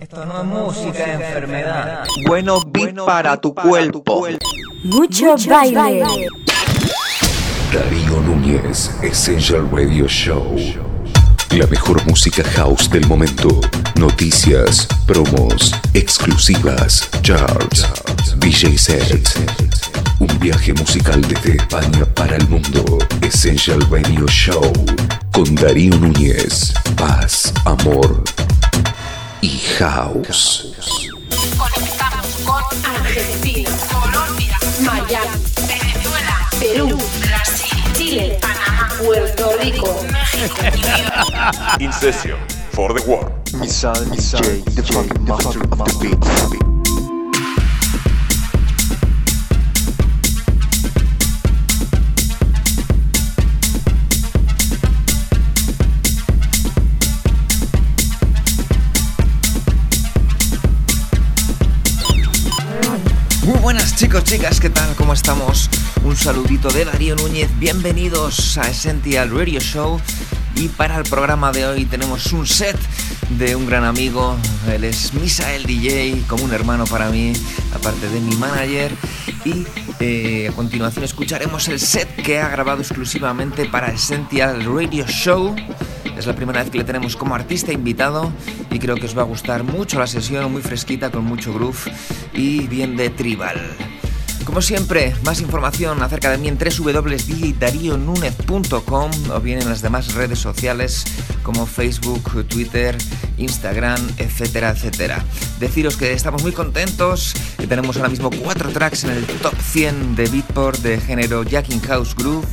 Esto no es música, es enfermedad. Bueno, beat para tu cuerpo. Mucho baile. Darío Núñez, Essential Radio Show. La mejor música house del momento. Noticias, promos, exclusivas, charts, DJ sets. Un viaje musical desde España para el mundo. Essential Radio Show. Con Darío Núñez. Paz, amor y house. Conectamos con Argentina, Colombia, Miami, Venezuela, Perú, Brasil, Chile, Panamá, Puerto Rico, México. In session for the war. Missile, missile, the fucking master of the beat. Buenas chicos, chicas, ¿qué tal? ¿Cómo estamos? Un saludito de Darío Núñez, bienvenidos a Essential Radio Show y para el programa de hoy tenemos un set de un gran amigo, él es Misael DJ, como un hermano para mí, aparte de mi manager y eh, a continuación escucharemos el set que ha grabado exclusivamente para Essential Radio Show. Es la primera vez que le tenemos como artista invitado y creo que os va a gustar mucho la sesión, muy fresquita, con mucho groove y bien de tribal. Como siempre, más información acerca de mí en www.darionunez.com o bien en las demás redes sociales como Facebook, Twitter, Instagram, etcétera, etcétera. Deciros que estamos muy contentos, que tenemos ahora mismo cuatro tracks en el top 100 de Beatport de género Jacking House Groove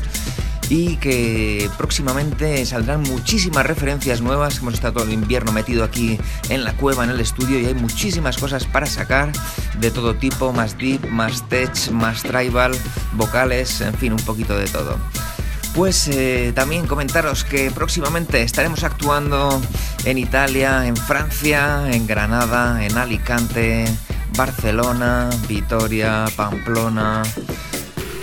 y que próximamente saldrán muchísimas referencias nuevas. Hemos estado todo el invierno metido aquí en la cueva, en el estudio, y hay muchísimas cosas para sacar de todo tipo, más deep, más tech, más tribal, vocales, en fin, un poquito de todo. Pues eh, también comentaros que próximamente estaremos actuando en Italia, en Francia, en Granada, en Alicante, Barcelona, Vitoria, Pamplona,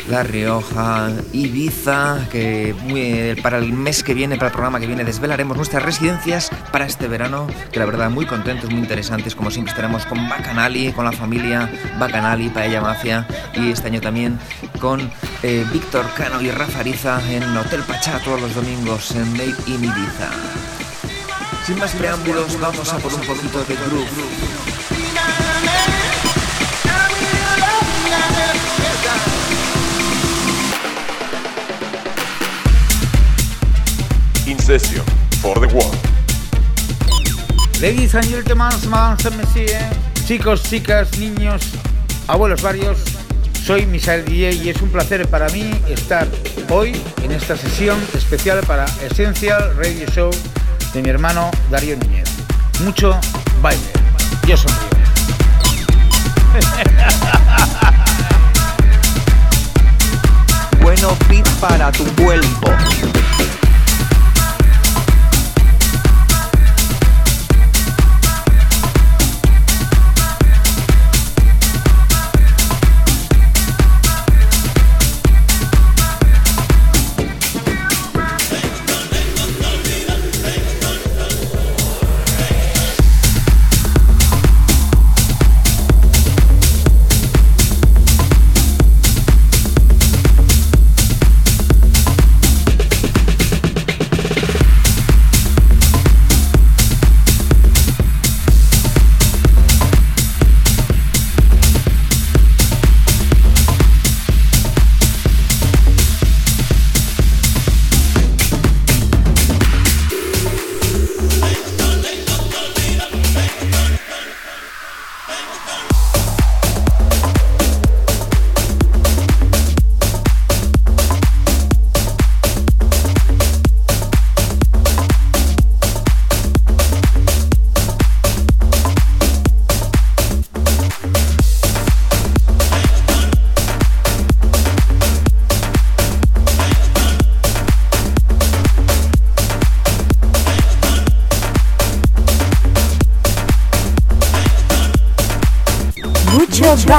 la Rioja, Ibiza, que muy- para el mes que viene, para el programa que viene, desvelaremos nuestras residencias para este verano, que la verdad muy contentos, muy interesantes, como siempre estaremos con Bacanali, con la familia Bacanali, Paella Mafia, y este año también con eh, Víctor Cano y Rafa Ariza en Hotel Pachá todos los domingos en Made in Ibiza. Sin más preámbulos, vamos a por un poquito de groove. Session for the war. Ladies and gentlemen, messieurs, chicos, chicas, niños, abuelos varios, soy Misael DJ y es un placer para mí estar hoy en esta sesión especial para Essential Radio Show de mi hermano Darío Núñez. Mucho baile. Yo sonrío.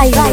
Mucho baile.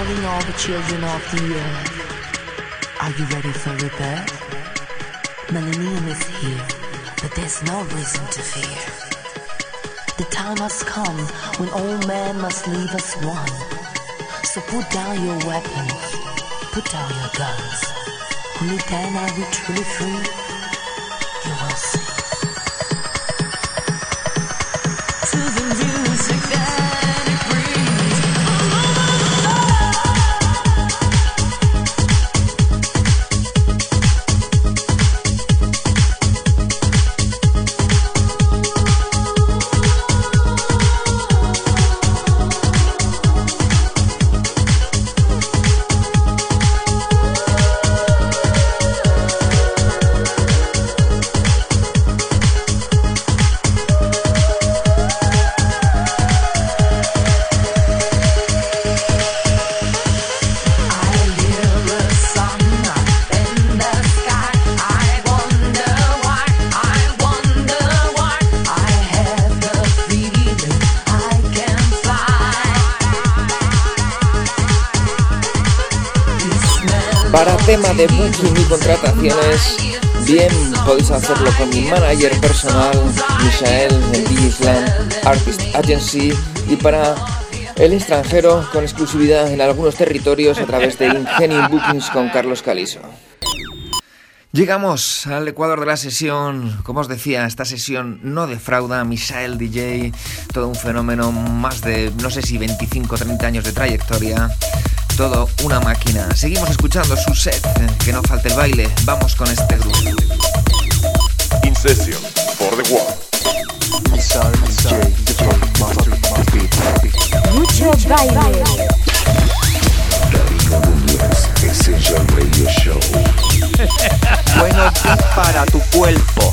All the children of the earth. Are you ready for rebirth? Millennium is here, but there's no reason to fear. The time has come when all men must leave us one. So put down your weapons, put down your guns. Only then are we truly free. Podéis hacerlo con mi manager personal, Michael, en Island Artist Agency, y para el extranjero con exclusividad en algunos territorios a través de Ingenium Bookings con Carlos Caliso. Llegamos al ecuador de la sesión. Como os decía, esta sesión no defrauda. Misael DJ, todo un fenómeno, más de no sé si 25 o 30 años de trayectoria. Todo una máquina. Seguimos escuchando su set, que no falte el baile. Vamos con este grupo. Session for the world. Mucho baile. Essential Radio Show. Bueno beat para tu cuerpo.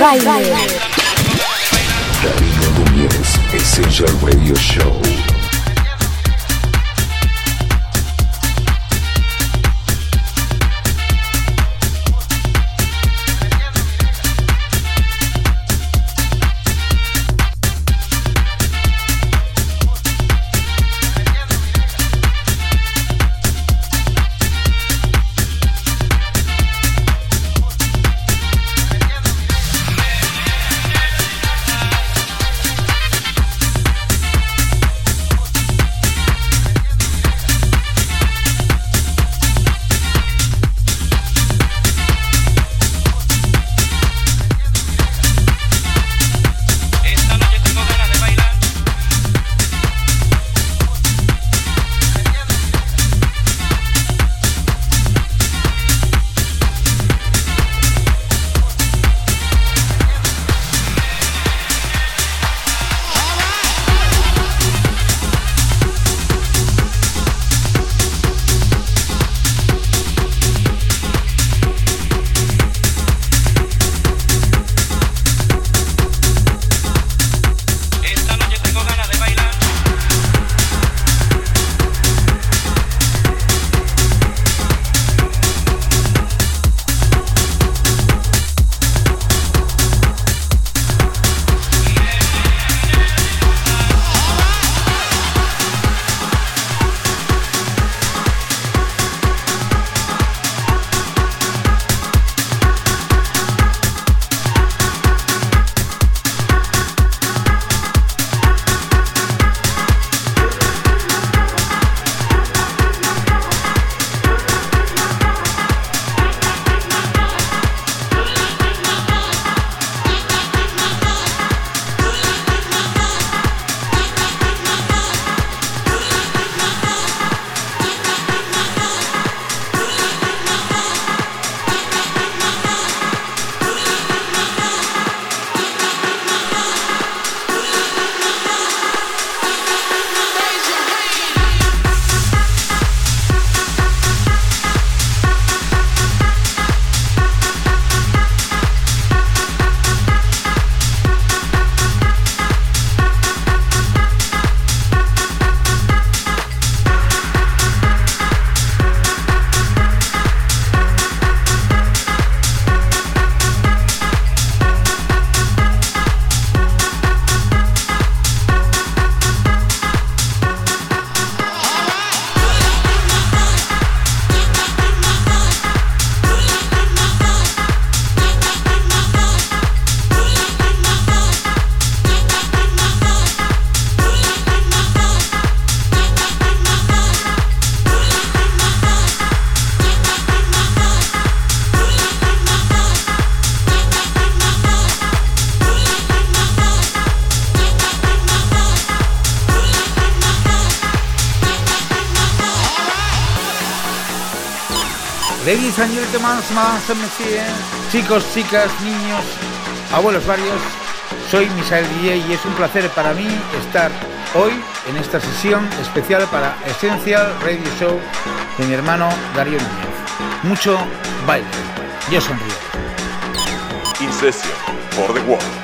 Baile. And gentlemen, Madame Messier, chicos, chicas, niños, abuelos varios, soy Misael DJ y es un placer para mí estar hoy en esta sesión especial para Essential Radio Show de mi hermano Darío Núñez. Mucho baile. Yo sonrío. For the world.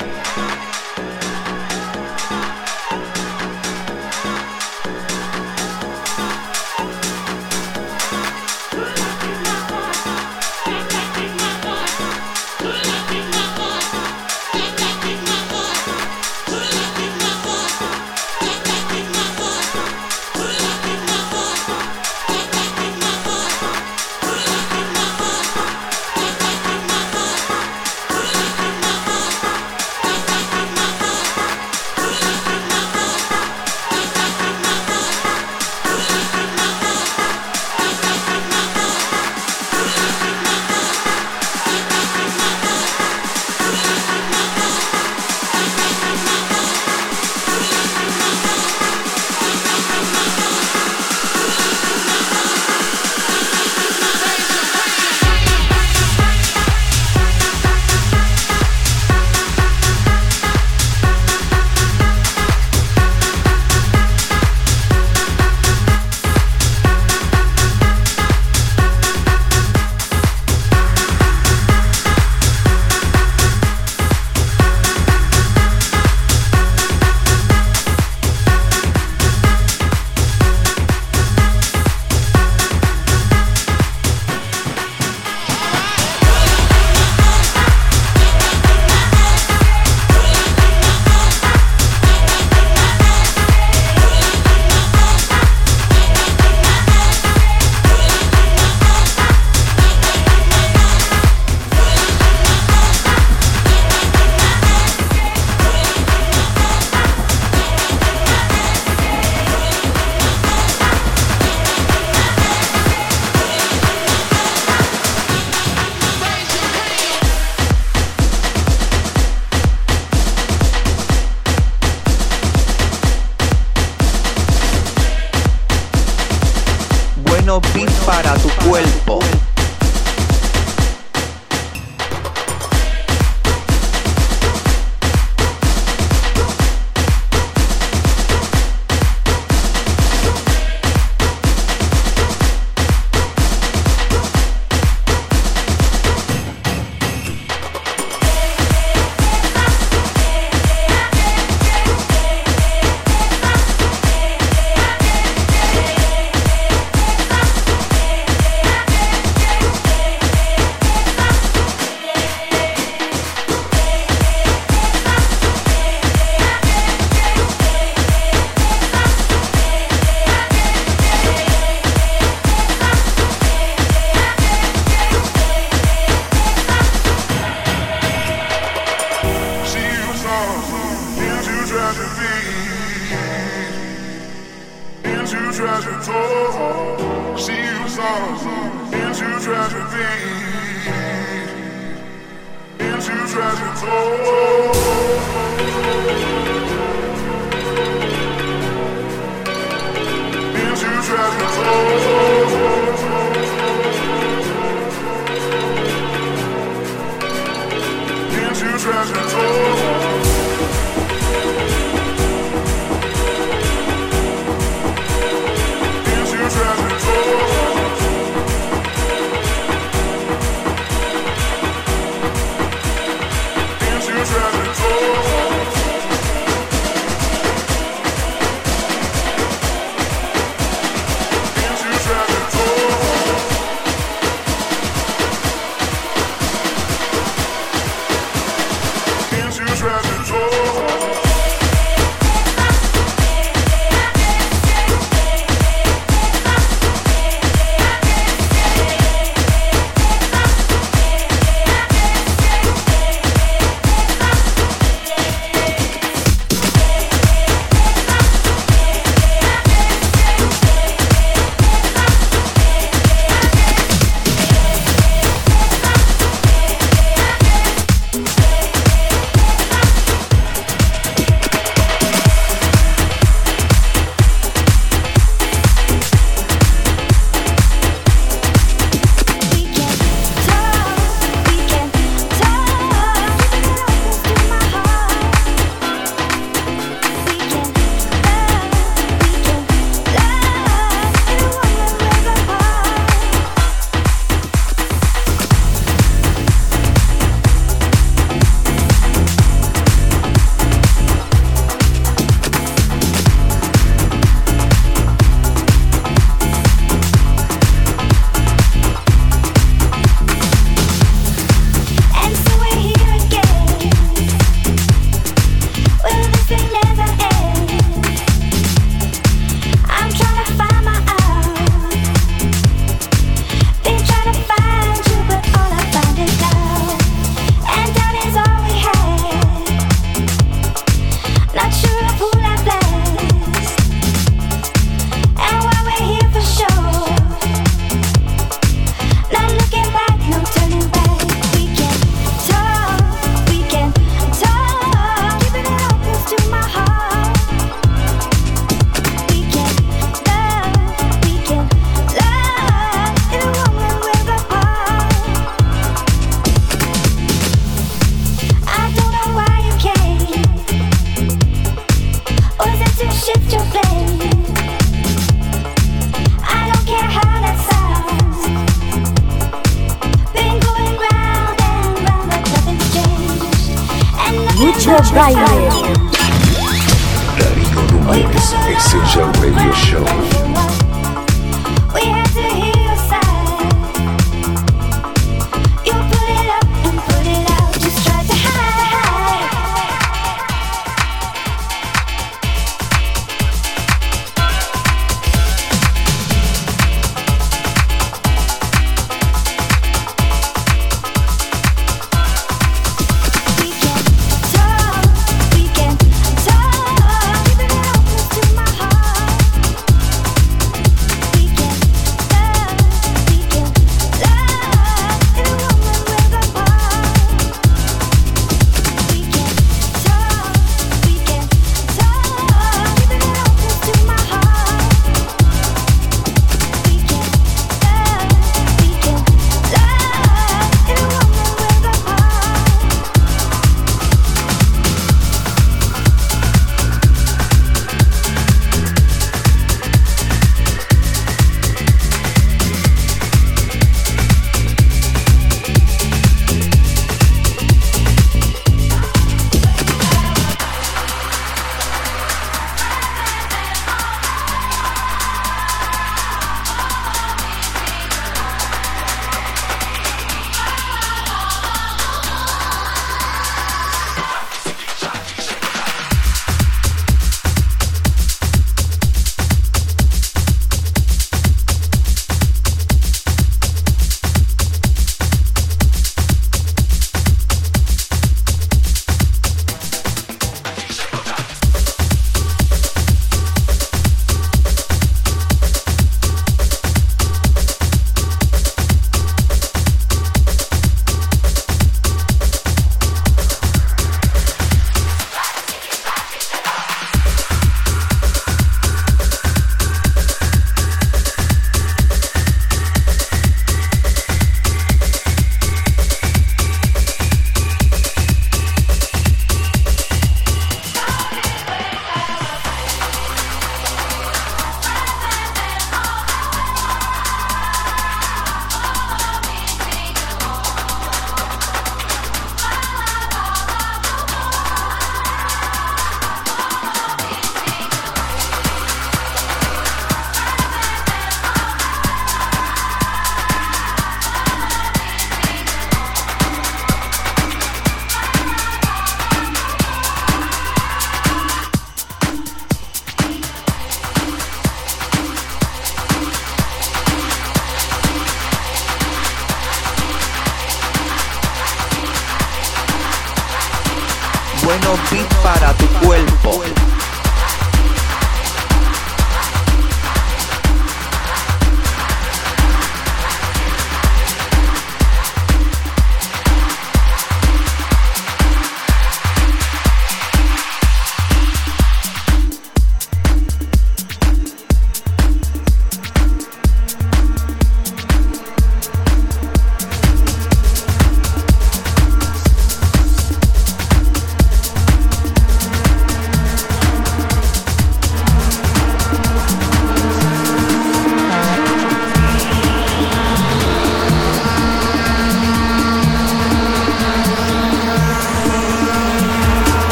Treasure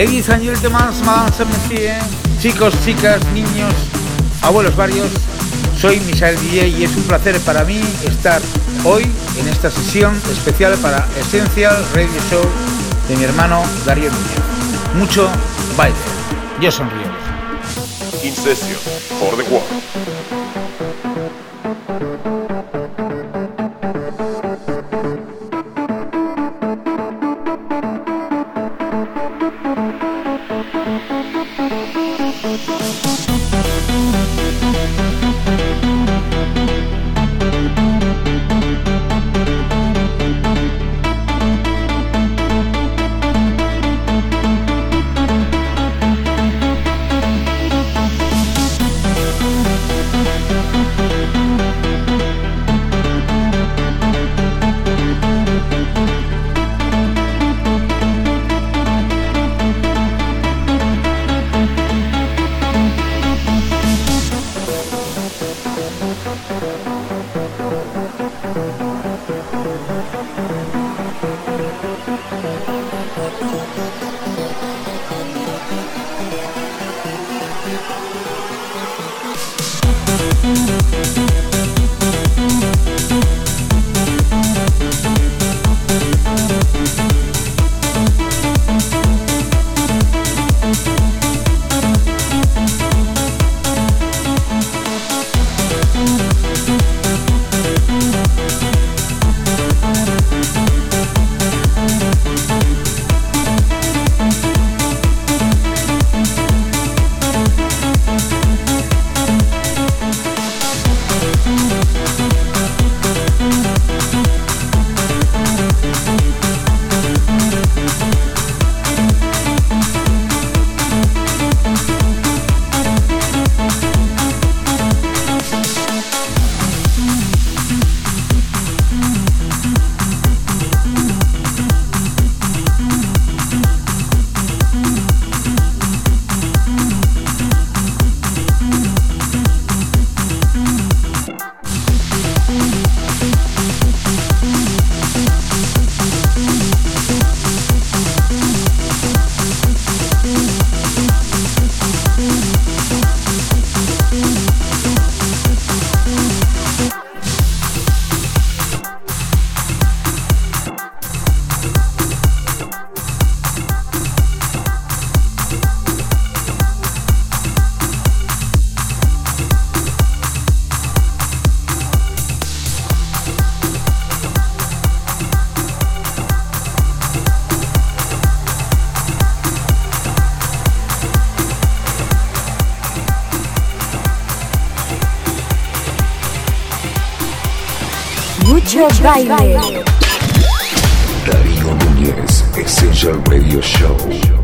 Ladies and gentlemen, chicos, chicas, niños, abuelos varios, soy Misael DJ y es un placer para mí estar hoy en esta sesión especial para Essential Radio Show de mi hermano Darío Núñez. Mucho baile. Yo sonrío. In session for the. Baile. Darío Núñez, Essential Radio Show.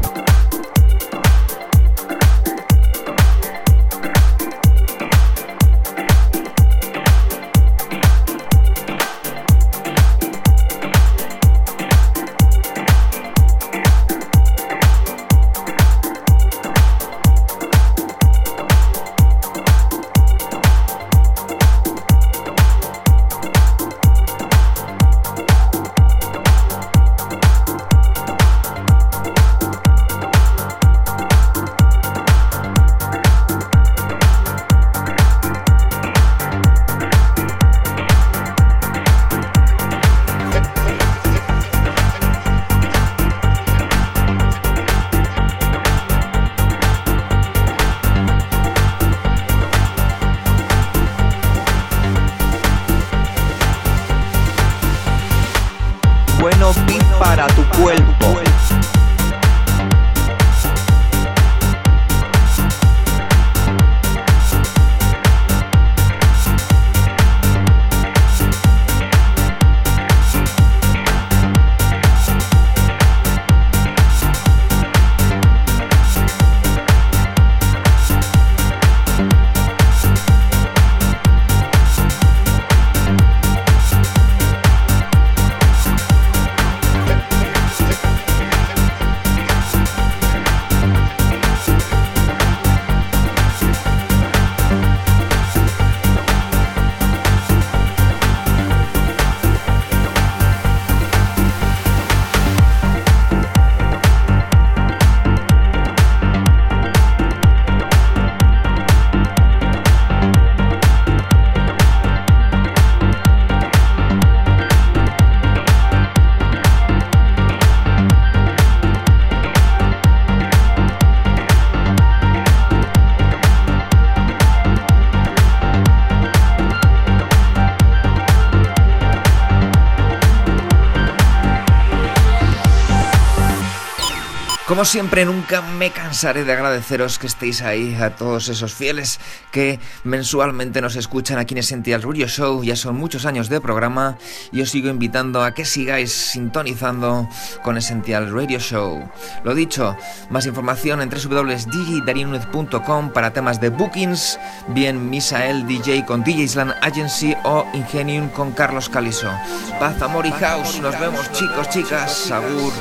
Como siempre, nunca me cansaré de agradeceros que estéis ahí a todos esos fieles que mensualmente nos escuchan aquí en Essential Radio Show. Ya son muchos años de programa y os sigo invitando a que sigáis sintonizando con Essential Radio Show. Lo dicho, más información en www.digidarianunez.com para temas de bookings, bien Misael DJ con DJ Island Agency o Ingenium con Carlos Caliso. Paz, amor y house. Nos vemos, chicos, chicas. Agur.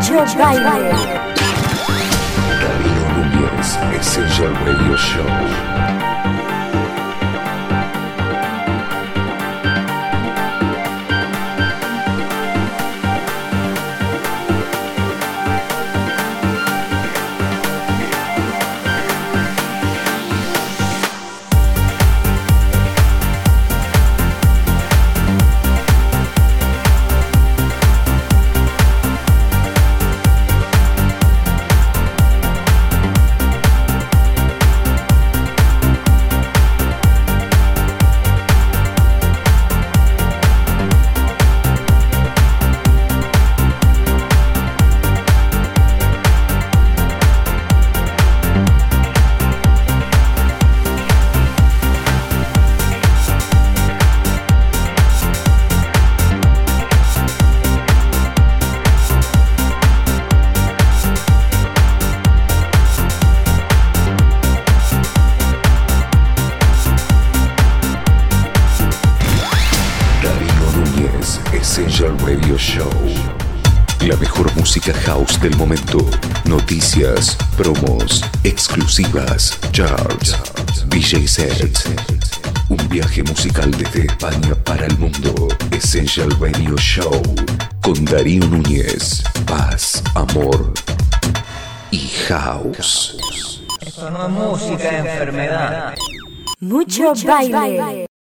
Mucho baile. Núñez, Essential Radio Show. Del momento. Noticias, promos, exclusivas, charts, DJ sets. Un viaje musical desde España para el mundo. Essential Radio Show. Con Darío Núñez. Paz, amor y house. Esto no es música, enfermedad. Mucho baile.